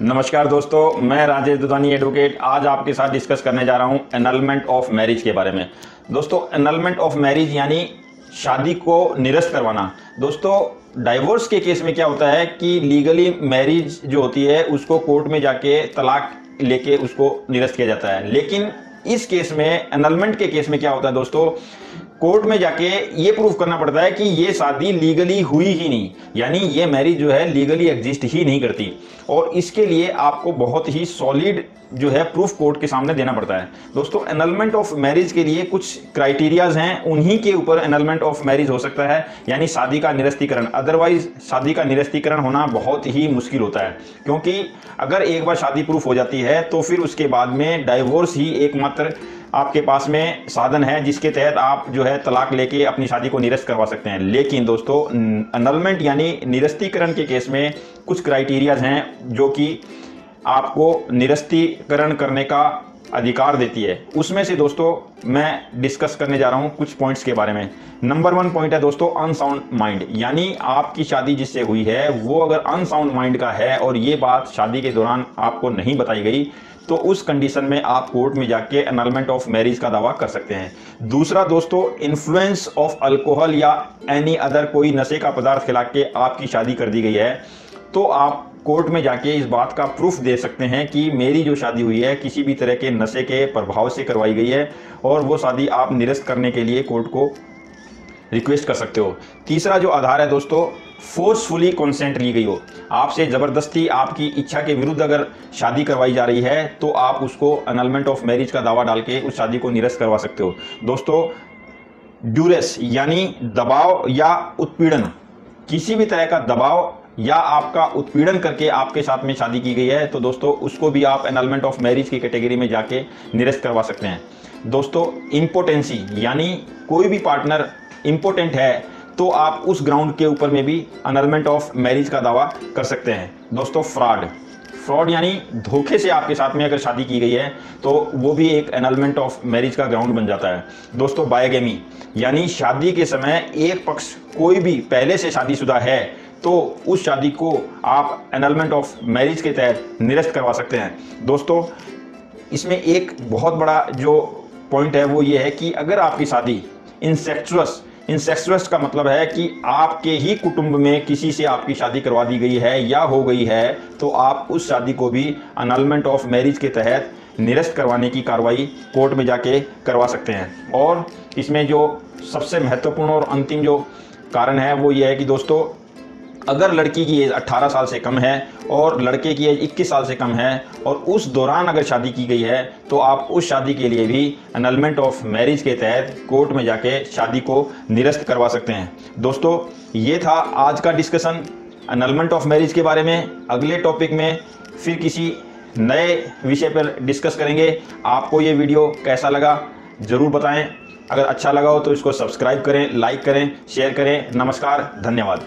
नमस्कार दोस्तों, मैं राजेश दुधानी एडवोकेट आज आपके साथ डिस्कस करने जा रहा हूँ एनलमेंट ऑफ़ मैरिज के बारे में। दोस्तों एनलमेंट ऑफ़ मैरिज यानी शादी को निरस्त करवाना। दोस्तों डाइवोर्स के केस में क्या होता है कि लीगली मैरिज जो होती है, उसको कोर्ट में जाके तलाक लेके उसको निरस्त किया जाता है। लेकिन इस केस में एनलमेंट के केस में क्या होता है दोस्तों कोर्ट में जाके ये प्रूफ करना पड़ता है कि ये शादी लीगली हुई ही नहीं, यानी ये मैरिज जो है लीगली एग्जिस्ट ही नहीं करती। और इसके लिए आपको बहुत ही सॉलिड जो है प्रूफ कोर्ट के सामने देना पड़ता है। दोस्तों एनलमेंट ऑफ़ मैरिज के लिए कुछ क्राइटेरियाज हैं, उन्हीं के ऊपर एनलमेंट ऑफ़ मैरिज हो सकता है, यानी शादी का निरस्तीकरण। अदरवाइज़ शादी का निरस्तीकरण होना बहुत ही मुश्किल होता है, क्योंकि अगर एक बार शादी प्रूफ हो जाती है तो फिर उसके बाद में डाइवोर्स ही एकमात्र आपके पास में साधन है, जिसके तहत आप जो है तलाक लेके अपनी शादी को निरस्त करवा सकते हैं। लेकिन दोस्तों अनलमेंट यानी निरस्तीकरण के केस में कुछ क्राइटेरियाज हैं, जो कि आपको निरस्तीकरण करने का अधिकार देती है। उसमें से दोस्तों, मैं डिस्कस करने जा रहा हूँ कुछ पॉइंट्स के बारे में। नंबर वन पॉइंट है दोस्तों अनसाउंड माइंड यानी आपकी शादी जिससे हुई है, वो अगर अनसाउंड माइंड का है और ये बात शादी के दौरान आपको नहीं बताई गई तो उस कंडीशन में आप कोर्ट में जाके एनलमेंट ऑफ़ मैरिज का दावा कर सकते हैं। दूसरा दोस्तों इन्फ्लुएंस ऑफ़ अल्कोहल या एनी अदर कोई नशे का पदार्थ खिला के आपकी शादी कर दी गई है तो आप कोर्ट में जाके इस बात का प्रूफ दे सकते हैं कि मेरी जो शादी हुई है किसी भी तरह के नशे के प्रभाव से करवाई गई है और वो शादी आप निरस्त करने के लिए कोर्ट को रिक्वेस्ट कर सकते हो। तीसरा जो आधार है दोस्तों फोर्सफुली कॉन्सेंट ली गई हो। आपसे ज़बरदस्ती आपकी इच्छा के विरुद्ध अगर शादी करवाई जा रही है तो आप उसको अनलमेंट ऑफ़ मैरिज का दावा डाल के उस शादी को निरस्त करवा सकते हो। दोस्तों ड्यूरेस यानी दबाव या उत्पीड़न, किसी भी तरह का दबाव या आपका उत्पीड़न करके आपके साथ में शादी की गई है तो दोस्तों, उसको भी आप एनलमेंट ऑफ़ मैरिज की कैटेगरी में जाके निरस्त करवा सकते हैं। दोस्तों इम्पोर्टेंसी यानी कोई भी पार्टनर इम्पोर्टेंट है तो आप उस ग्राउंड के ऊपर में भी अनलमेंट ऑफ़ मैरिज का दावा कर सकते हैं। दोस्तों फ्रॉड फ्रॉड यानी धोखे से आपके साथ में अगर शादी की गई है तो वो भी एक एनलमेंट ऑफ़ मैरिज का ग्राउंड बन जाता है। दोस्तों बायोगेमी यानी शादी के समय एक पक्ष कोई भी पहले से शादीशुदा है तो उस शादी को आप एनलमेंट ऑफ़ मैरिज के तहत निरस्त करवा सकते हैं। दोस्तों, इसमें एक बहुत बड़ा जो पॉइंट है वो ये है कि अगर आपकी शादी इंसेक्चुअस इंसेक्सुअस का मतलब है कि आपके ही कुटुंब में किसी से आपकी शादी करवा दी गई है या हो गई है तो आप उस शादी को भी अनलमेंट ऑफ़ मैरिज के तहत निरस्त करवाने की कार्रवाई कोर्ट में जाके करवा सकते हैं। और इसमें जो सबसे महत्वपूर्ण और अंतिम जो कारण है वो ये है कि दोस्तों अगर लड़की की एज 18 साल से कम है और लड़के की एज 21 साल से कम है और उस दौरान अगर शादी की गई है तो आप उस शादी के लिए भी अनलमेंट ऑफ़ मैरिज के तहत कोर्ट में जाके शादी को निरस्त करवा सकते हैं। दोस्तों, ये था आज का डिस्कशन अनलमेंट ऑफ़ मैरिज के बारे में। अगले टॉपिक में फिर किसी नए विषय पर डिस्कस करेंगे। आपको ये वीडियो कैसा लगा, ज़रूर बताएँ। अगर अच्छा लगा हो तो इसको सब्सक्राइब करें लाइक करें शेयर करें। नमस्कार, धन्यवाद।